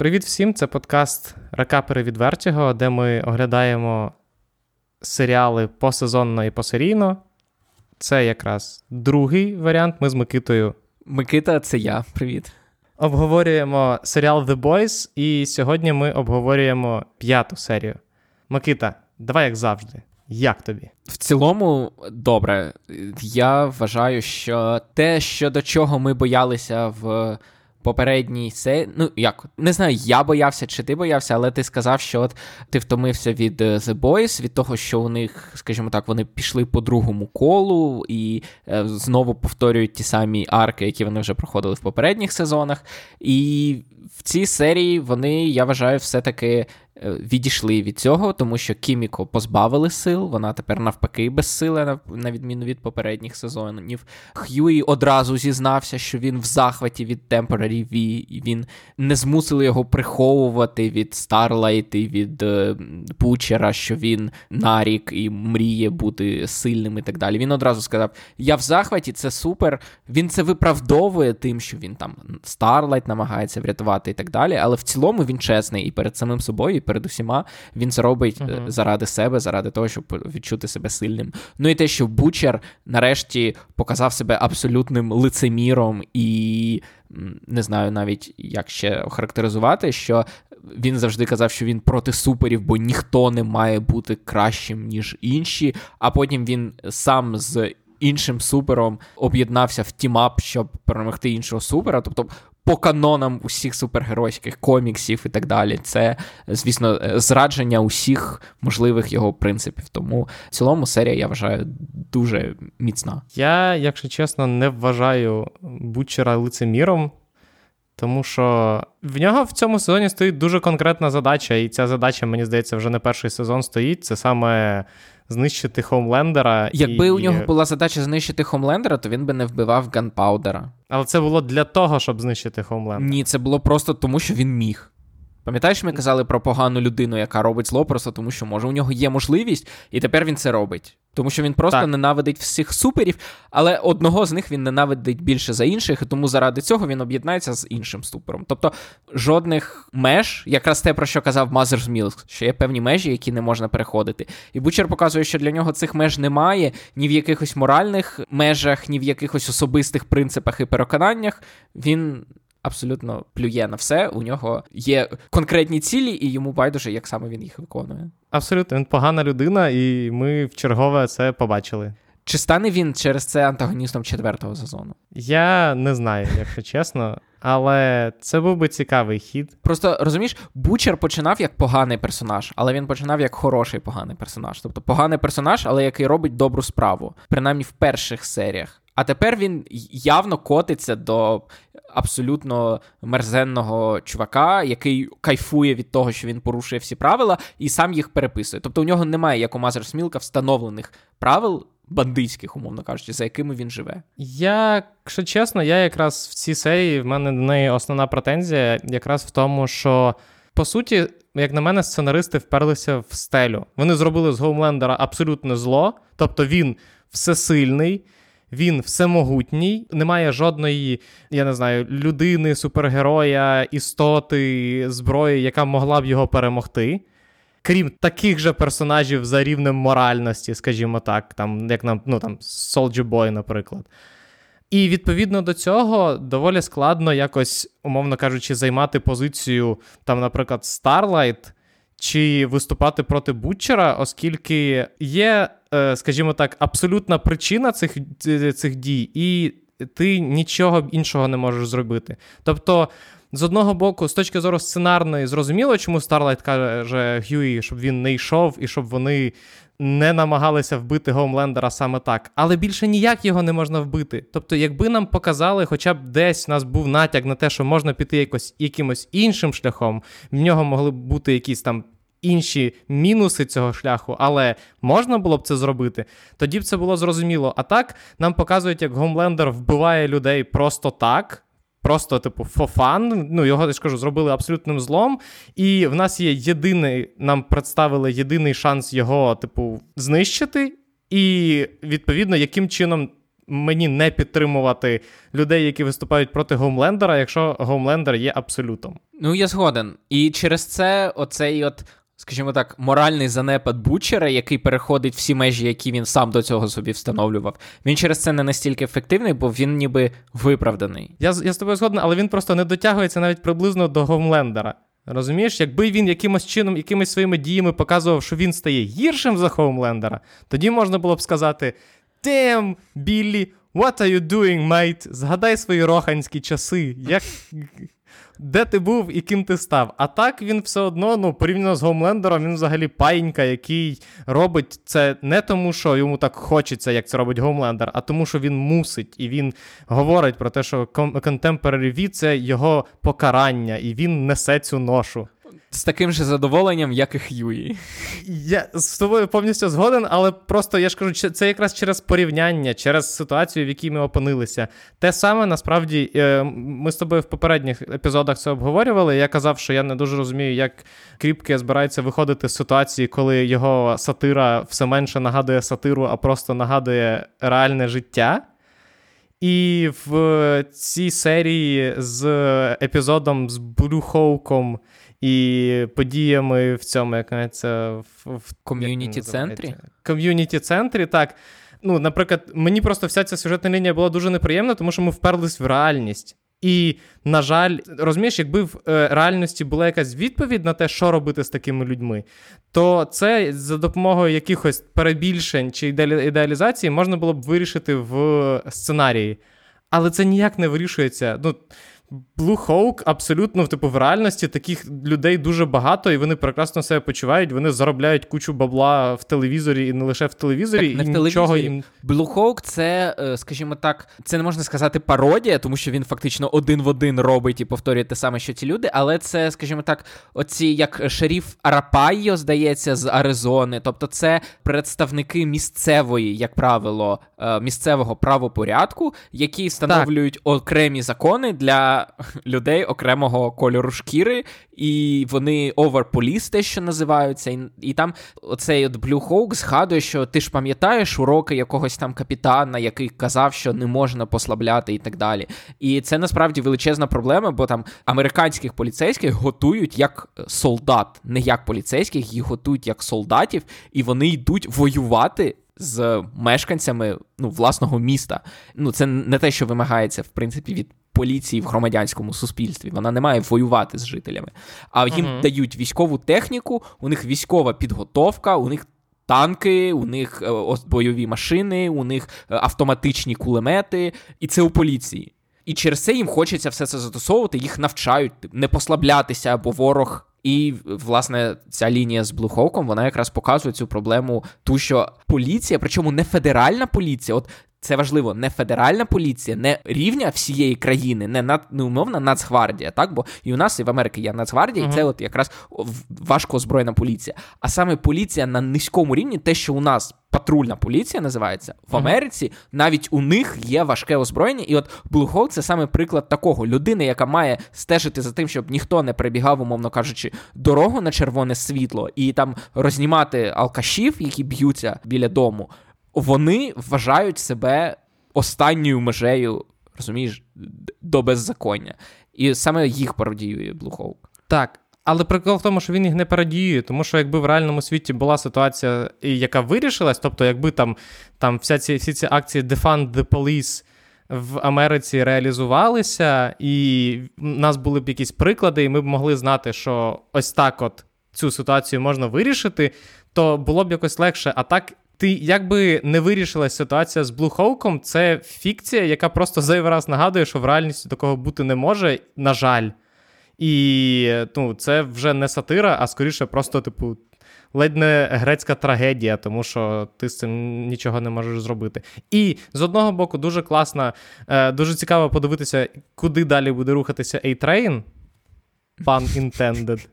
Привіт всім! Це подкаст Рекапери від Вертіго, де ми оглядаємо серіали посезонно і посерійно. Це якраз другий варіант. Ми з Микитою. Микита, це я. Привіт. Обговорюємо серіал The Boys, і сьогодні ми обговорюємо п'яту серію. Микита, давай як завжди. Як тобі? В цілому, добре. Я вважаю, що те, що до чого ми боялися в попередній се... ну як, не знаю, я боявся чи ти боявся, але ти сказав, що от ти втомився від е, The Boys, від того, що у них, скажімо так, вони пішли по другому колу і е, знову повторюють ті самі арки, які вони вже проходили в попередніх сезонах. І в цій серії вони, я вважаю, все-таки відійшли від цього, тому що Кіміко позбавили сил, вона тепер навпаки безсила, на відміну від попередніх сезонів. Х'юї одразу зізнався, що він в захваті від Temporary V, і він не змусили його приховувати від Starlight і від е, Бучера, що він нарік і мріє бути сильним і так далі. Він одразу сказав: Я в захваті, це супер. Він це виправдовує тим, що він там Starlight намагається врятувати і так далі. Але в цілому він чесний і перед самим собою. І перед усіма. Він це робить uh-huh. заради себе, заради того, щоб відчути себе сильним. Ну і те, що Бучер нарешті показав себе абсолютним лицеміром і. Не знаю навіть, як ще охарактеризувати, що він завжди казав, що він проти суперів, бо ніхто не має бути кращим, ніж інші. А потім він сам з іншим супером об'єднався в тімап, щоб перемогти іншого супера. Тобто по канонам усіх супергеройських коміксів і так далі. Це, звісно, зрадження усіх можливих його принципів. Тому в цілому серія я вважаю дуже міцна. Я, якщо чесно, не вважаю Бучера лицеміром. Тому що в нього в цьому сезоні стоїть дуже конкретна задача, і ця задача, мені здається, вже не перший сезон стоїть. Це саме знищити Хомлендера. Якби і... у нього була задача знищити Хомлендера, то він би не вбивав Ганпаудера. Але це було для того, щоб знищити Хомлендера. Ні, це було просто тому, що він міг. Пам'ятаєш, ми казали про погану людину, яка робить зло, просто тому що може у нього є можливість, і тепер він це робить. Тому що він просто так. ненавидить всіх суперів, але одного з них він ненавидить більше за інших, і тому заради цього він об'єднається з іншим супером. Тобто жодних меж, якраз те, про що казав Mother's Milk, що є певні межі, які не можна переходити. І Бучер показує, що для нього цих меж немає ні в якихось моральних межах, ні в якихось особистих принципах і переконаннях. Він абсолютно плює на все. У нього є конкретні цілі, і йому байдуже, як саме він їх виконує. Абсолютно, він погана людина, і ми в чергове це побачили. Чи стане він через це антагоністом четвертого сезону? Я не знаю, якщо чесно. Але це був би цікавий хід. Просто розумієш, Бучер починав як поганий персонаж, але він починав як хороший поганий персонаж. Тобто поганий персонаж, але який робить добру справу, принаймні в перших серіях. А тепер він явно котиться до абсолютно мерзенного чувака, який кайфує від того, що він порушує всі правила, і сам їх переписує. Тобто у нього немає, як у Мазер Смілка, встановлених правил. Бандитських, умовно кажучи, за якими він живе. Якщо чесно, я якраз в цій серії в мене до неї основна претензія, якраз в тому, що по суті, як на мене, сценаристи вперлися в стелю. Вони зробили з Гоумлендера абсолютне зло, тобто він всесильний, він всемогутній, немає жодної, я не знаю, людини, супергероя, істоти, зброї, яка могла б його перемогти. Крім таких же персонажів за рівнем моральності, скажімо так, там, як нам, ну там, Soldier Boy, наприклад. І відповідно до цього доволі складно якось, умовно кажучи, займати позицію, там, наприклад, Starlight, чи виступати проти Бутчера, оскільки є, е, скажімо так, абсолютна причина цих, цих дій, і ти нічого іншого не можеш зробити. Тобто. З одного боку, з точки зору сценарної, зрозуміло, чому Старлайт каже Г'юї, щоб він не йшов і щоб вони не намагалися вбити Гоумлендера саме так, але більше ніяк його не можна вбити. Тобто, якби нам показали, хоча б десь у нас був натяк на те, що можна піти якось, якимось іншим шляхом, в нього могли б бути якісь там. Інші мінуси цього шляху, але можна було б це зробити, тоді б це було зрозуміло. А так нам показують, як Гомлендер вбиває людей просто так, Просто, типу, фофан. Ну, його я ж кажу, зробили абсолютним злом. І в нас є єдиний, нам представили єдиний шанс його, типу, знищити. І відповідно, яким чином мені не підтримувати людей, які виступають проти Гоумлендера, якщо Гоумлендер є абсолютом. Ну я згоден. І через це оцей от скажімо так, моральний занепад Бучера, який переходить всі межі, які він сам до цього собі встановлював. Він через це не настільки ефективний, бо він ніби виправданий. Я я з тобою згоден, але він просто не дотягується навіть приблизно до Гоумлендера. Розумієш, якби він якимось чином, якимись своїми діями показував, що він стає гіршим за Хоумлендера, тоді можна було б сказати: Damn, Біллі, what are you doing, mate? Згадай свої роханські часи. Як де ти був і ким ти став. А так він все одно, ну, порівняно з Гомлендером, він взагалі паїнька, який робить це не тому, що йому так хочеться, як це робить Гомлендер, а тому, що він мусить, і він говорить про те, що Contemporary це його покарання, і він несе цю ношу з таким же задоволенням, як і Х'юї. Я з тобою повністю згоден, але просто я ж кажу, це якраз через порівняння, через ситуацію, в якій ми опинилися. Те саме насправді е, ми з тобою в попередніх епізодах це обговорювали. Я казав, що я не дуже розумію, як Кріпке збирається виходити з ситуації, коли його сатира все менше нагадує сатиру, а просто нагадує реальне життя. І в цій серії з епізодом з Блюхоуком і подіями в цьому, як це в ком'юніті центрі. Ком'юніті центрі, так. Ну, наприклад, мені просто вся ця сюжетна лінія була дуже неприємна, тому що ми вперлись в реальність. І, на жаль, розумієш, якби в е, реальності була якась відповідь на те, що робити з такими людьми, то це за допомогою якихось перебільшень чи ідеалізації можна було б вирішити в сценарії. Але це ніяк не вирішується. Ну, Blue Hawk абсолютно типу, в реальності таких людей дуже багато, і вони прекрасно себе почувають. Вони заробляють кучу бабла в телевізорі і не лише в телевізорі. Так, і в нічого їм... Blue Hawk це, е, скажімо так, це не можна сказати пародія, тому що він фактично один в один робить і повторює те саме, що ті люди. Але це, скажімо так, оці як шериф Арпайо, здається, з Аризони. Тобто, це представники місцевої, як правило, е, місцевого правопорядку, які встановлюють так. окремі закони для людей окремого кольору шкіри, і вони overpolice, те, що називаються. І, і там оцей от Blue Hawk згадує, що ти ж пам'ятаєш уроки якогось там капітана, який казав, що не можна послабляти і так далі. І це насправді величезна проблема, бо там американських поліцейських готують як солдат, не як поліцейських, їх готують як солдатів, і вони йдуть воювати. З мешканцями ну, власного міста. Ну, це не те, що вимагається, в принципі, від поліції в громадянському суспільстві. Вона не має воювати з жителями. А їм uh-huh. дають військову техніку, у них військова підготовка, у них. Танки, у них е, бойові машини, у них е, автоматичні кулемети, і це у поліції. І через це їм хочеться все це застосовувати, їх навчають не послаблятися, бо ворог. І, власне, ця лінія з Блуховком, вона якраз показує цю проблему, ту, що поліція, причому не федеральна поліція, от це важливо, не федеральна поліція, не рівня всієї країни, не над, не умовна Нацгвардія, так? Бо і у нас, і в Америці є Нацгвардія, uh-huh. і це от якраз важко озброєна поліція. А саме поліція на низькому рівні, те, що у нас патрульна поліція називається, в Америці uh-huh. навіть у них є важке озброєння. І от Blue Hawk — це саме приклад такого людини, яка має стежити за тим, щоб ніхто не перебігав, умовно кажучи, дорогу на червоне світло, і там рознімати алкашів, які б'ються біля дому вони вважають себе останньою межею, розумієш, до беззаконня. І саме їх пародіює Блуховк. Так. Але прикол в тому, що він їх не пародіює, тому що якби в реальному світі була ситуація, яка вирішилась, тобто, якби там там вся ці, всі ці акції Defund the Police в Америці реалізувалися, і в нас були б якісь приклади, і ми б могли знати, що ось так от цю ситуацію можна вирішити, то було б якось легше. А так ти якби не вирішилась ситуація з Блухоуком, це фікція, яка просто зайвий раз нагадує, що в реальності такого бути не може, на жаль. І ну, це вже не сатира, а скоріше, просто, типу, ледь не грецька трагедія, тому що ти з цим нічого не можеш зробити. І з одного боку, дуже класно, е, дуже цікаво подивитися, куди далі буде рухатися A-Train, pun intended.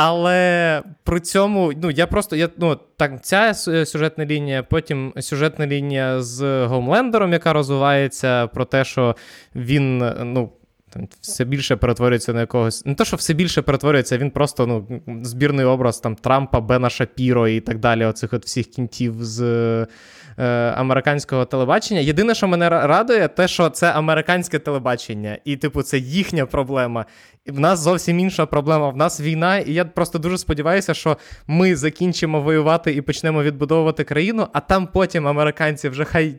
Але при цьому, ну я просто я ну так, ця сюжетна лінія, потім сюжетна лінія з Гомлендером, яка розвивається про те, що він ну там все більше перетворюється на якогось. Не то, що все більше перетворюється, він просто ну, збірний образ там Трампа, Бена Шапіро і так далі. Оцих от всіх кінтів з е, американського телебачення. Єдине, що мене радує, те, що це американське телебачення, і, типу, це їхня проблема. І в нас зовсім інша проблема. В нас війна, і я просто дуже сподіваюся, що ми закінчимо воювати і почнемо відбудовувати країну, а там потім американці вже хай.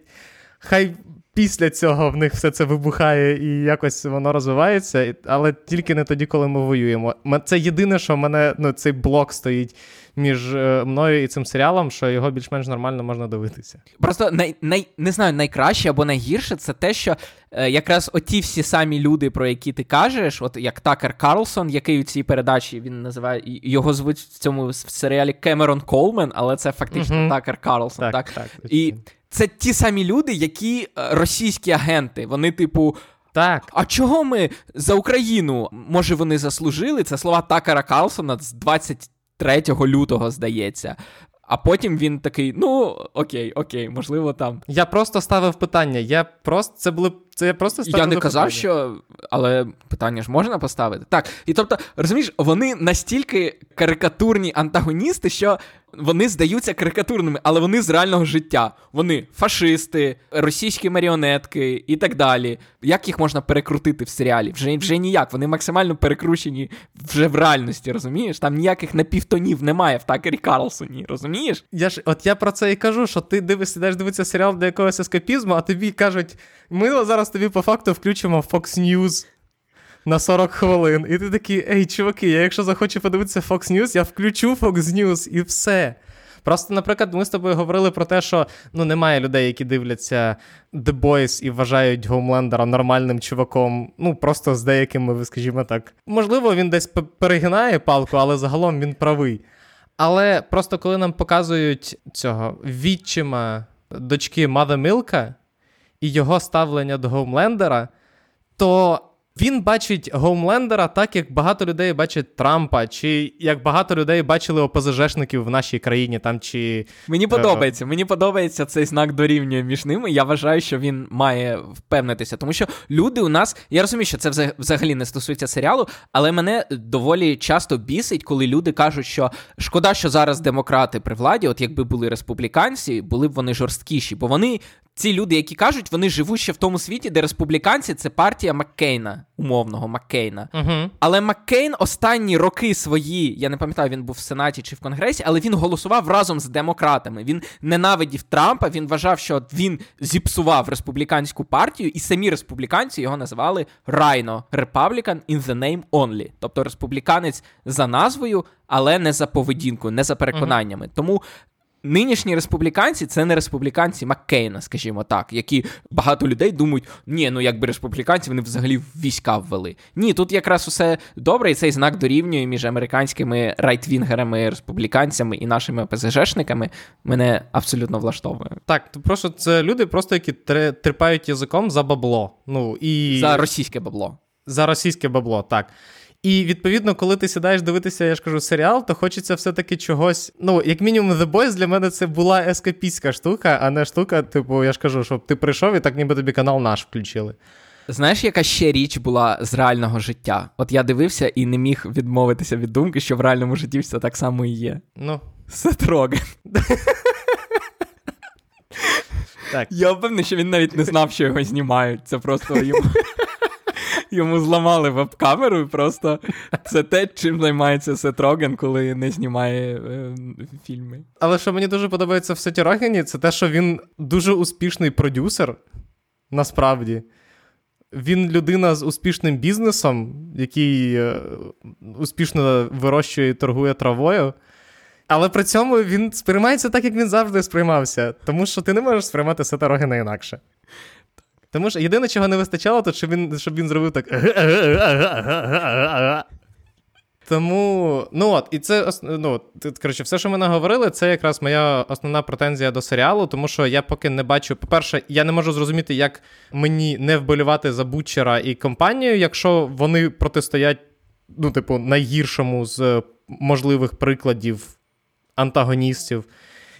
Хай після цього в них все це вибухає і якось воно розвивається, але тільки не тоді, коли ми воюємо. Це єдине, що в мене ну, цей блок стоїть між е, мною і цим серіалом, що його більш-менш нормально можна дивитися. Просто най, най, не знаю, найкраще або найгірше це те, що е, якраз оті всі самі люди, про які ти кажеш, от як Такер Карлсон, який у цій передачі він називає його звуть в цьому серіалі Кемерон Колмен, але це фактично mm-hmm. Такер Карлсон. Так, так? так і це ті самі люди, які е, російські агенти. Вони, типу. Так. А чого ми за Україну? Може, вони заслужили? Це слова Такара Карлсона з 23 лютого, здається. А потім він такий: ну окей, окей, можливо, там. Я просто ставив питання. Я просто це були це я просто ставив Я не казав, що. Але питання ж можна поставити. Так. І тобто, розумієш, вони настільки карикатурні антагоністи, що вони здаються карикатурними, але вони з реального життя. Вони фашисти, російські маріонетки і так далі. Як їх можна перекрутити в серіалі? Вже вже ніяк. Вони максимально перекручені вже в реальності, розумієш? Там ніяких напівтонів немає в Такері Карлсоні, розумієш? Я ж от я про це і кажу, що ти дивишся, дивитися серіал для якогось ескапізму, а тобі кажуть, ми зараз тобі по факту включимо Fox News на 40 хвилин. І ти такий, ей, чуваки, я якщо захочу подивитися Fox News, я включу Fox News і все. Просто, наприклад, ми з тобою говорили про те, що ну немає людей, які дивляться The Boys і вважають Гоумлендера нормальним чуваком. Ну просто з деякими, скажімо так. Можливо, він десь перегинає палку, але загалом він правий. Але просто коли нам показують цього відчима дочки Мада Мілка і його ставлення до Гоумлендера, то він бачить Гоумлендера так, як багато людей бачать Трампа, чи як багато людей бачили ОПЗЖшників в нашій країні. там, чи... Мені е, подобається. Мені подобається цей знак дорівнює між ними. Я вважаю, що він має впевнитися. Тому що люди у нас. Я розумію, що це взагалі не стосується серіалу, але мене доволі часто бісить, коли люди кажуть, що шкода, що зараз демократи при владі, от якби були республіканці, були б вони жорсткіші, бо вони ці люди, які кажуть, вони живуть ще в тому світі, де республіканці це партія Маккейна, умовного Маккейна. uh Але Маккейн останні роки свої, я не пам'ятаю, він був в Сенаті чи в Конгресі, але він голосував разом з демократами. Він ненавидів Трампа. Він вважав, що він зіпсував республіканську партію, і самі республіканці його називали Райно Republican in the name only. Тобто республіканець за назвою, але не за поведінкою, не за переконаннями. uh Тому Нинішні республіканці це не республіканці Маккейна, скажімо так, які багато людей думають, ні, ну якби республіканці вони взагалі війська ввели. Ні, тут якраз усе добре, і цей знак дорівнює між американськими райтвінгерами, республіканцями і нашими ПЗЖшниками мене абсолютно влаштовує. Так, то просто це люди, просто які трипають язиком за бабло. Ну і за російське бабло. За російське бабло, так. І відповідно, коли ти сідаєш дивитися, я ж кажу, серіал, то хочеться все-таки чогось. Ну, як мінімум, The Boys для мене це була ескапістська штука, а не штука, типу, я ж кажу, щоб ти прийшов і так ніби тобі канал наш включили. Знаєш, яка ще річ була з реального життя? От я дивився і не міг відмовитися від думки, що в реальному житті все так само і є. Ну. Сет Роген. Так. Я впевнений, що він навіть не знав, що його знімають. Це просто йому. Йому зламали веб-камеру, і просто це те, чим займається Сет Роген, коли не знімає е, фільми. Але що мені дуже подобається в Сеті Рогені, це те, що він дуже успішний продюсер, насправді. Він людина з успішним бізнесом, який е, успішно вирощує і торгує травою. Але при цьому він сприймається так, як він завжди сприймався. Тому що ти не можеш сприймати Сета Рогена інакше. Тому що єдине, чого не вистачало, то щоб він щоб він зробив так. Тому, ну от, і це ну, коротше, все, що ми наговорили, це якраз моя основна претензія до серіалу, тому що я поки не бачу. По-перше, я не можу зрозуміти, як мені не вболівати за Бутчера і компанію, якщо вони протистоять, ну, типу, найгіршому з можливих прикладів антагоністів.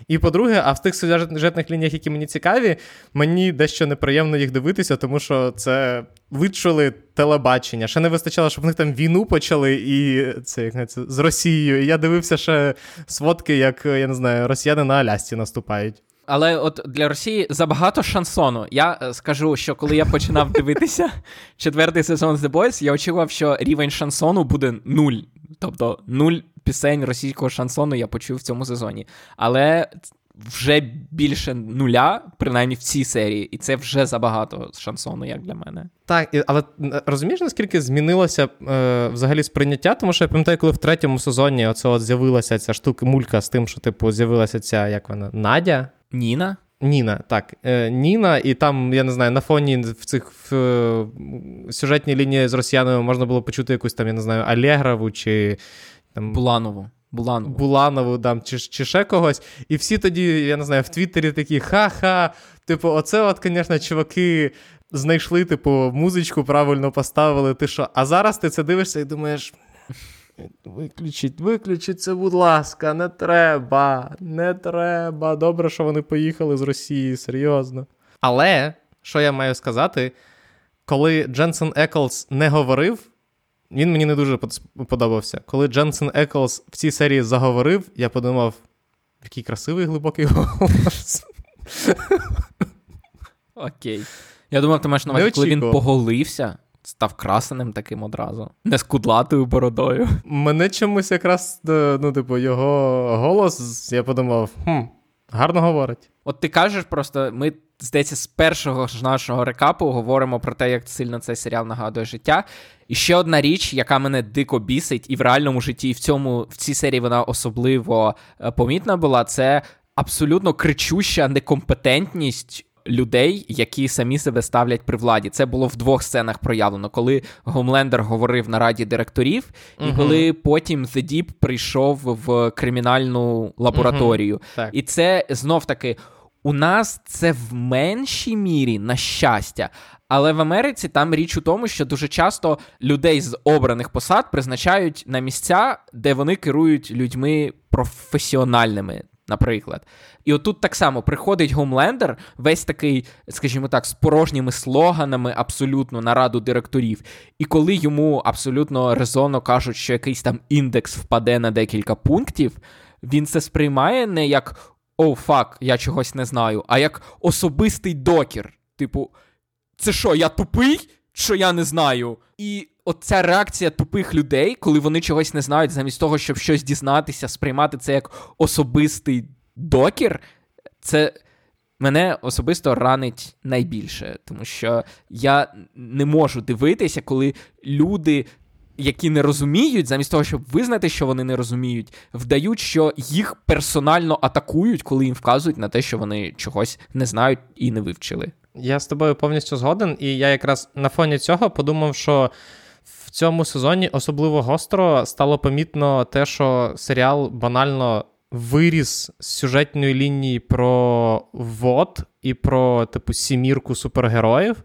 І по-друге, а в тих сюжетних лініях, які мені цікаві, мені дещо неприємно їх дивитися, тому що це вичули телебачення. Ще не вистачало, щоб в них там війну почали і це як це з Росією. І я дивився ще сводки, як я не знаю, росіяни на Алясці наступають. Але от для Росії забагато шансону. Я е, скажу, що коли я починав дивитися четвертий сезон The Boys, я очікував, що рівень шансону буде нуль. Тобто нуль пісень російського шансону я почув в цьому сезоні. Але вже більше нуля, принаймні в цій серії, і це вже забагато шансону, як для мене. Так, але розумієш, наскільки змінилося е, взагалі сприйняття? Тому що я пам'ятаю, коли в третьому сезоні оце от з'явилася ця штука мулька з тим, що типу з'явилася ця як вона Надя. Ніна? Ніна, так. Е, Ніна, і там, я не знаю, на фоні в цих в, е, сюжетній лінії з росіянами можна було почути якусь там, я не знаю, Алєгрову чи там. Буланову. Буланову, Буланову там, чи чи ще когось. І всі тоді, я не знаю, в Твіттері такі ха-ха. Типу, оце, от, звісно, чуваки знайшли, типу, музичку правильно поставили. Ти що? А зараз ти це дивишся і думаєш. Виключіть, виключіть це, будь ласка, не треба, не треба. Добре, що вони поїхали з Росії, серйозно. Але, що я маю сказати, коли Дженсен Еклс не говорив, він мені не дуже подобався. Коли Дженсен Еклс в цій серії заговорив, я подумав, який красивий глибокий голос. Окей. Я думав, ти маєш на увазі, коли він поголився став красеним таким одразу, не з кудлатою бородою. Мене чомусь якраз е, ну, типу, його голос, я подумав, хм, гарно говорить. От ти кажеш просто, ми. Здається, з першого ж нашого рекапу говоримо про те, як сильно цей серіал нагадує життя. І ще одна річ, яка мене дико бісить, і в реальному житті, і в цьому в цій серії вона особливо е, помітна була, це абсолютно кричуща некомпетентність людей, які самі себе ставлять при владі. Це було в двох сценах проявлено, коли Гомлендер говорив на раді директорів, і коли потім The Deep прийшов в кримінальну лабораторію. Так. І це знов таки. У нас це в меншій мірі на щастя, але в Америці там річ у тому, що дуже часто людей з обраних посад призначають на місця, де вони керують людьми професіональними наприклад. І отут так само приходить Гомлендер, весь такий, скажімо так, з порожніми слоганами абсолютно на раду директорів. І коли йому абсолютно резонно кажуть, що якийсь там індекс впаде на декілька пунктів, він це сприймає не як о, фак, я чогось не знаю, а як особистий докір. Типу, це що, я тупий? Що я не знаю? І оця реакція тупих людей, коли вони чогось не знають, замість того, щоб щось дізнатися, сприймати це як особистий докір, це мене особисто ранить найбільше, тому що я не можу дивитися, коли люди. Які не розуміють, замість того, щоб визнати, що вони не розуміють, вдають, що їх персонально атакують, коли їм вказують на те, що вони чогось не знають і не вивчили. Я з тобою повністю згоден, і я якраз на фоні цього подумав, що в цьому сезоні особливо гостро стало помітно те, що серіал банально виріс з сюжетної лінії про ВОД і про типу сімірку супергероїв.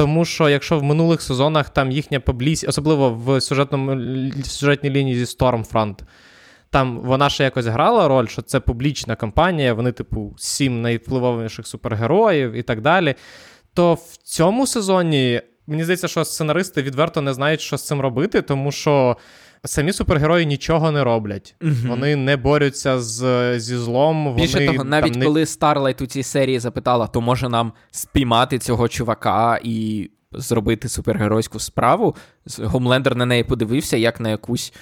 Тому що якщо в минулих сезонах там їхня публість, особливо в сюжетному сюжетній лінії зі Stormfront, там вона ще якось грала роль, що це публічна кампанія, вони, типу, сім найвпливовіших супергероїв і так далі. То в цьому сезоні мені здається, що сценаристи відверто не знають, що з цим робити, тому що. Самі супергерої нічого не роблять. uh Вони не борються з, зі злом. Більше того, навіть там, коли Старлайт у цій серії запитала, то може нам спіймати цього чувака і зробити супергеройську справу. Гоумлендер на неї подивився, як на якусь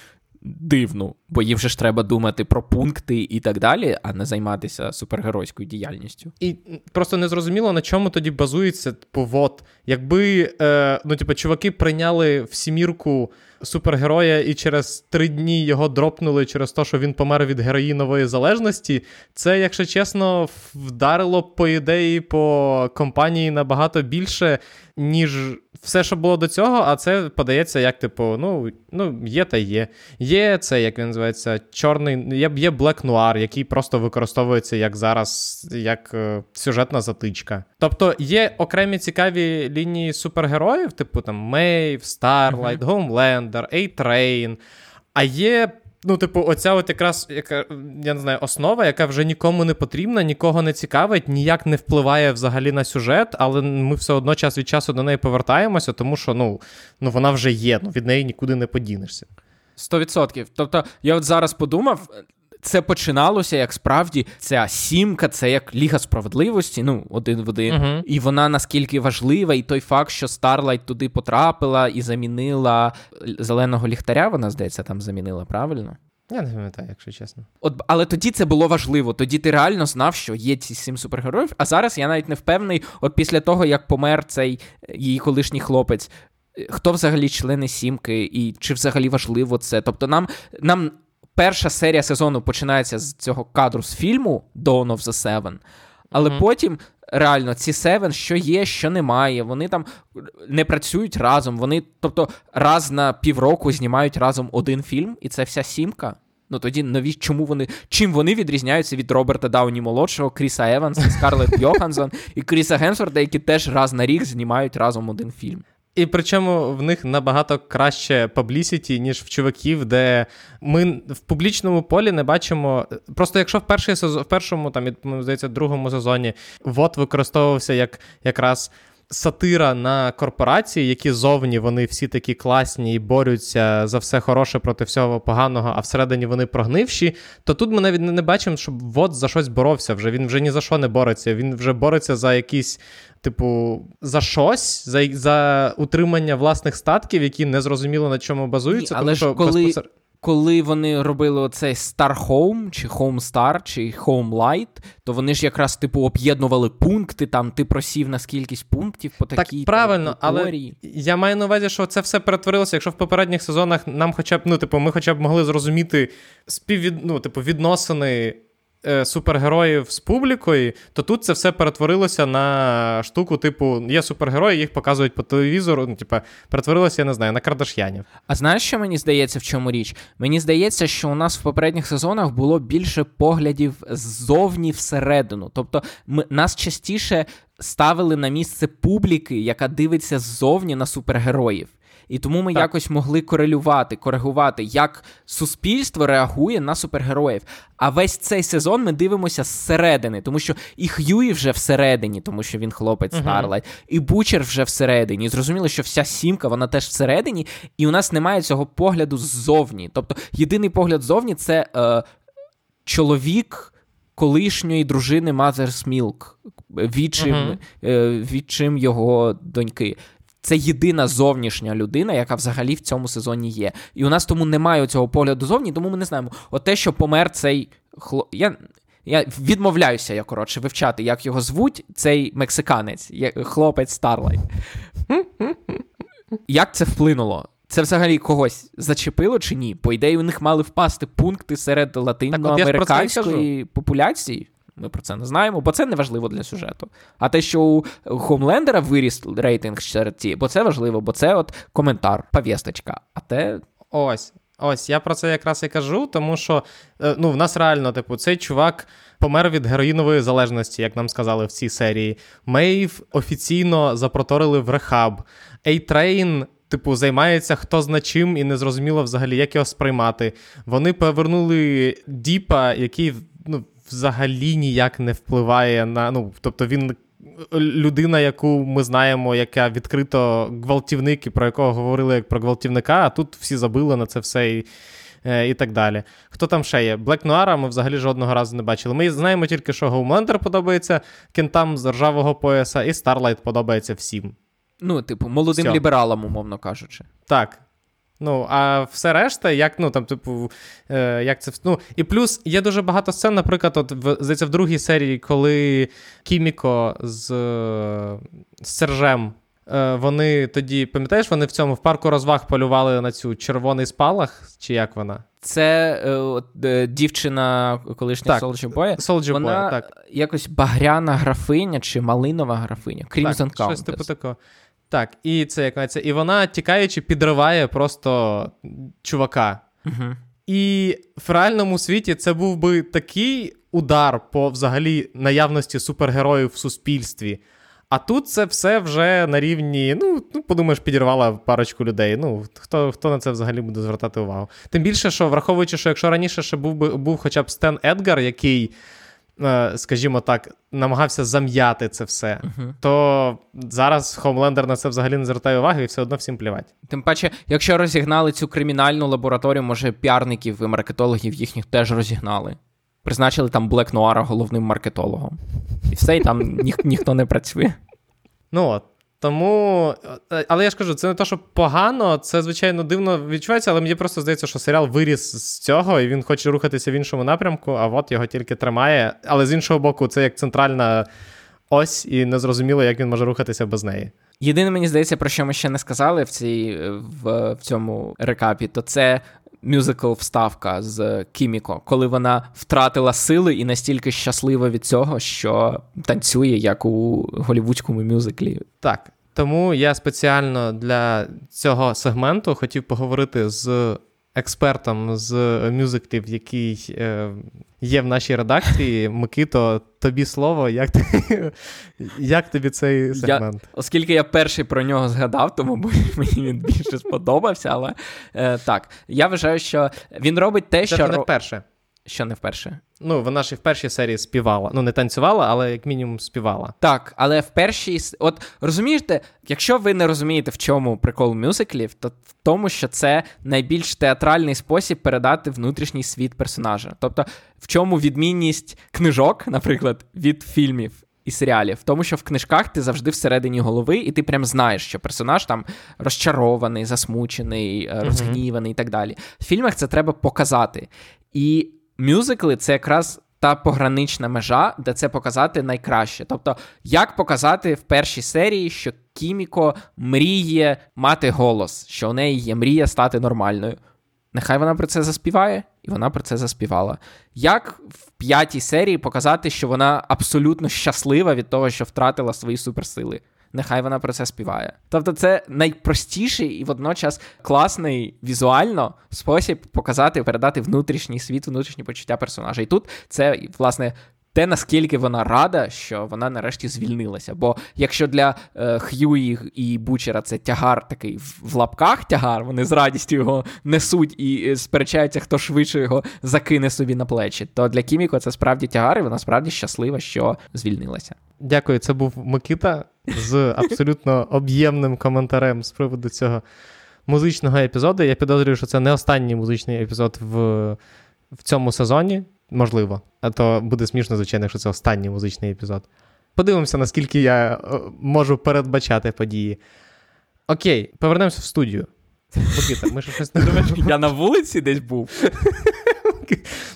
дивну, бо їм вже ж треба думати про пункти і так далі, а не займатися супергеройською діяльністю. І просто незрозуміло, на чому тоді базується Вот. Якби е, ну, типу, чуваки прийняли в сімірку супергероя і через три дні його дропнули через те, що він помер від героїнової залежності, це, якщо чесно, вдарило по ідеї по компанії набагато більше, ніж все, що було до цього, а це подається як, типу, ну, ну є та є. Є це, як він називається, чорний, є є Black Noir, який просто використовується як зараз, як е, сюжетна затичка. Тобто є окремі цікаві лінії супергероїв, типу там Мейв, Starlight, Homelander, A-Train, а є Ну, типу, оця от якраз яка, я не знаю, основа, яка вже нікому не потрібна, нікого не цікавить, ніяк не впливає взагалі на сюжет, але ми все одно час від часу до неї повертаємося, тому що ну, ну вона вже є, ну від неї нікуди не подінешся. Сто відсотків. Тобто, я от зараз подумав, це починалося як справді ця сімка, це як Ліга справедливості, ну, один в один. Uh-huh. І вона наскільки важлива, і той факт, що Старлайт туди потрапила і замінила зеленого ліхтаря, вона, здається, там замінила, правильно? Я не пам'ятаю, якщо чесно. От, Але тоді це було важливо. Тоді ти реально знав, що є ці сім супергероїв. А зараз я навіть не впевнений, от після того, як помер цей її колишній хлопець, хто взагалі члени сімки, і чи взагалі важливо це? Тобто, нам нам перша серія сезону починається з цього кадру з фільму Dawn of the Seven, але mm-hmm. потім. Реально, ці Севен, що є, що немає, вони там не працюють разом. Вони, тобто, раз на півроку знімають разом один фільм, і це вся сімка. Ну тоді нові, чому вони чим вони відрізняються від Роберта Дауні молодшого, Кріса Еванса, Скарлетт Йоханссон і Кріса Генсворда, які теж раз на рік знімають разом один фільм. І причому в них набагато краще паблісіті, ніж в чуваків, де ми в публічному полі не бачимо. Просто якщо в перший сезон, в першому, там, здається, другому сезоні вот використовувався як якраз. Сатира на корпорації, які зовні вони всі такі класні і борються за все хороше проти всього поганого, а всередині вони прогнивші, то тут ми навіть не бачимо, щоб вот за щось боровся вже. Він вже ні за що не бореться. Він вже бореться за якісь типу, за щось, за за утримання власних статків, які не зрозуміло на чому базуються. Ні, але тому, ж коли... Безпосер... Коли вони робили оцей Star Home, чи Home Star, чи Home Light, то вони ж якраз типу об'єднували пункти, там ти просів на скількись пунктів по такій Так, правильно, але я маю на увазі, що це все перетворилося. Якщо в попередніх сезонах нам хоча б, ну, типу, ми хоча б могли зрозуміти співвід... ну, типу, відносини супергероїв з публікою, то тут це все перетворилося на штуку, типу, є супергерої, їх показують по телевізору. Ну, типу, перетворилося, я не знаю, на Кардаш'янів. А знаєш, що мені здається, в чому річ? Мені здається, що у нас в попередніх сезонах було більше поглядів ззовні всередину. Тобто, ми нас частіше ставили на місце публіки, яка дивиться ззовні на супергероїв. І тому ми так. якось могли корелювати, коригувати, як суспільство реагує на супергероїв. А весь цей сезон ми дивимося зсередини, тому що і Х'юї вже всередині, тому що він хлопець Старлайт, uh-huh. і Бучер вже всередині. І зрозуміло, що вся сімка, вона теж всередині, і у нас немає цього погляду ззовні. Тобто, єдиний погляд ззовні це е, чоловік. Колишньої дружини Mother's Milk, відчим, uh-huh. е, відчим його доньки. Це єдина зовнішня людина, яка взагалі в цьому сезоні є. І у нас тому немає цього погляду зовні, тому ми не знаємо. От те, що помер цей хлоп. Я я відмовляюся, я коротше, вивчати, як його звуть, цей мексиканець, хлопець Старлайт. Як це вплинуло? Це взагалі когось зачепило чи ні? По ідеї, у них мали впасти пункти серед латиноамериканської популяції. Ми про це не знаємо, бо це не важливо для сюжету. А те, що у Гоумлендера виріс рейтинг серед ті, бо це важливо, бо це от коментар, повісточка. А те. Ось. Ось, я про це якраз і кажу, тому що е, ну, в нас реально, типу, цей чувак помер від героїнової залежності, як нам сказали в цій серії. Мейв офіційно запроторили в рехаб. Ейтрейн. Типу, займається хто зна чим і незрозуміло взагалі, як його сприймати. Вони повернули Діпа, який ну, взагалі ніяк не впливає на. ну, Тобто він людина, яку ми знаємо, яка відкрито гвалтівник, і про якого говорили як про гвалтівника, а тут всі забили на це все і е, і так далі. Хто там ще є? Блек Нуара ми взагалі жодного разу не бачили. Ми знаємо тільки, що Гоумлендер подобається кентам з ржавого пояса, і Старлайт подобається всім. Ну, типу, молодим Все. лібералам, умовно кажучи. Так. Ну, а все решта, як ну там, типу, е, як це ну і плюс є дуже багато сцен, наприклад, от в здається, в другій серії, коли Кіміко з, з Сержем. Е, вони тоді, пам'ятаєш, вони в цьому в парку розваг полювали на цю червоний спалах, чи як вона? Це е, е, дівчина колишня. Soldier Вона Boy, так. якось багряна графиня чи малинова графиня. Crimson так, Countess. Щось типу такого. Так, і це як це, і вона тікаючи, підриває просто чувака. Угу. І в реальному світі це був би такий удар по взагалі наявності супергероїв в суспільстві. А тут це все вже на рівні, ну, ну подумаєш, підірвала парочку людей. Ну, хто хто на це взагалі буде звертати увагу? Тим більше, що враховуючи, що якщо раніше ще був би був хоча б Стен Едгар, який, скажімо так, намагався зам'яти це все, uh-huh. то зараз Хомлендер на це взагалі не звертає уваги і все одно всім плівать. Тим паче, якщо розігнали цю кримінальну лабораторію, може піарників і маркетологів їхніх теж розігнали. Призначили там Блек Нуара головним маркетологом. І все, і там ніх, ніхто не працює. Ну от. Тому, е, але я ж кажу, це не те, що погано, це звичайно дивно відчувається, але мені просто здається, що серіал виріс з цього, і він хоче рухатися в іншому напрямку, а от його тільки тримає. Але з іншого боку, це як центральна ось, і незрозуміло, як він може рухатися без неї. Єдине, мені здається, про що ми ще не сказали в цій в, в цьому рекапі, то це мюзикл вставка з Кіміко, коли вона втратила сили і настільки щаслива від цього, що танцює як у голівудському мюзиклі. Так. Тому я спеціально для цього сегменту хотів поговорити з експертом з мюзиклів, який е, є в нашій редакції. Микито, тобі слово, як ти, як тобі цей сегмент? Я, оскільки я перший про нього згадав, тому мені він більше сподобався. Але е, так, я вважаю, що він робить те, Це що. Це не вперше. Що не вперше? Ну, вона ж і в першій серії співала. Ну, не танцювала, але як мінімум співала. Так, але в першій. От розумієте, якщо ви не розумієте, в чому прикол мюзиклів, то в тому, що це найбільш театральний спосіб передати внутрішній світ персонажа. Тобто, в чому відмінність книжок, наприклад, від фільмів. І серіалів, тому, що в книжках ти завжди всередині голови, і ти прям знаєш, що персонаж там розчарований, засмучений, uh-huh. розгніваний і так далі. В фільмах це треба показати. І мюзикли це якраз та погранична межа, де це показати найкраще. Тобто, як показати в першій серії, що Кіміко мріє мати голос, що у неї є мрія стати нормальною. Нехай вона про це заспіває, і вона про це заспівала. Як в п'ятій серії показати, що вона абсолютно щаслива від того, що втратила свої суперсили? Нехай вона про це співає. Тобто, це найпростіший і водночас класний візуально спосіб показати, передати внутрішній світ, внутрішні почуття персонажа. І тут це, власне, те, наскільки вона рада, що вона нарешті звільнилася. Бо якщо для е, Х'юї і Бучера це тягар такий в, лапках тягар, вони з радістю його несуть і е, сперечаються, хто швидше його закине собі на плечі, то для Кіміко це справді тягар, і вона справді щаслива, що звільнилася. Дякую, це був Микита з абсолютно об'ємним коментарем з приводу цього музичного епізоду. Я підозрюю, що це не останній музичний епізод в, в цьому сезоні. Можливо, а то буде смішно, звичайно, якщо це останній музичний епізод. Подивимося, наскільки я е, можу передбачати події. Окей, повернемося в студію. Микита, ми ще щось не Я на вулиці десь був.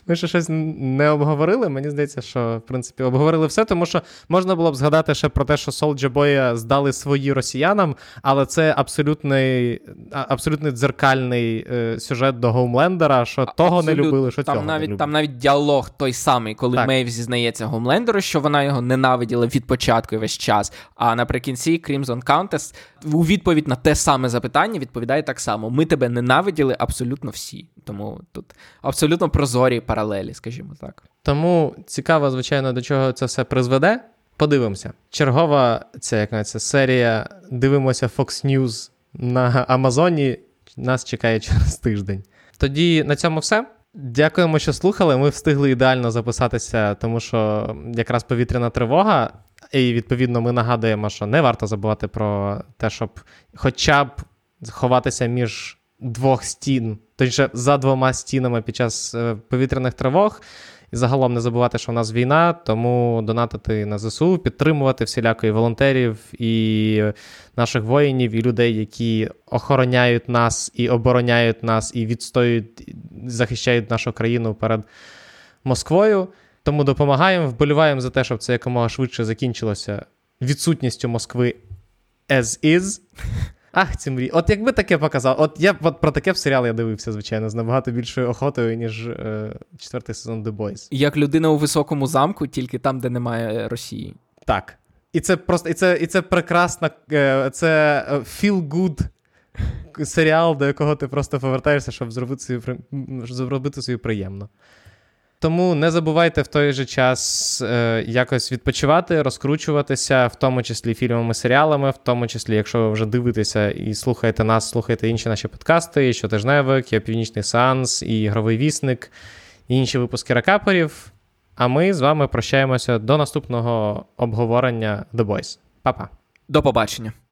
Ми ще щось не обговорили. Мені здається, що в принципі обговорили все, тому що можна було б згадати ще про те, що Солджа Боя здали свої росіянам, але це абсолютний абсолютний дзеркальний е, сюжет до Гоумлендера, що того не любили, що там цього навіть не любили. там навіть діалог той самий, коли так. Мейв зізнається Гоумлендеру, що вона його ненавиділа від початку і весь час. А наприкінці Crimson Countess у відповідь на те саме запитання відповідає так само: ми тебе ненавиділи абсолютно всі. Тому тут абсолютно прозорі паралелі, скажімо так. Тому цікаво, звичайно, до чого це все призведе. Подивимося. Чергова ця як це серія. Дивимося Fox News на Амазоні. Нас чекає через тиждень. Тоді на цьому все. Дякуємо, що слухали. Ми встигли ідеально записатися, тому що якраз повітряна тривога. І відповідно ми нагадуємо, що не варто забувати про те, щоб хоча б ховатися між двох стін, точніше за двома стінами під час е, повітряних тривог. І загалом не забувати, що в нас війна, тому донатити на ЗСУ, підтримувати всілякої волонтерів і наших воїнів, і людей, які охороняють нас і обороняють нас, і відстоюють, захищають нашу країну перед Москвою. Тому допомагаємо, вболіваємо за те, щоб це якомога швидше закінчилося відсутністю Москви as is. Ах, ці мрії. От якби таке показав, от я от про таке в серіал я дивився, звичайно, з набагато більшою охотою, ніж е, четвертий сезон The Boys. Як людина у високому замку, тільки там, де немає Росії. Так. І це просто і це, і це прекрасна, е, це е, feel good серіал, до якого ти просто повертаєшся, щоб зробити собі, зробити собі приємно. Тому не забувайте в той же час е, якось відпочивати, розкручуватися, в тому числі фільмами, серіалами, в тому числі, якщо ви вже дивитеся і слухаєте нас, слухаєте інші наші подкасти, щотижневик, є Північний Сеанс, і Ігровий Вісник, і інші випуски ракаперів. А ми з вами прощаємося до наступного обговорення The Boys. Па-па. До побачення.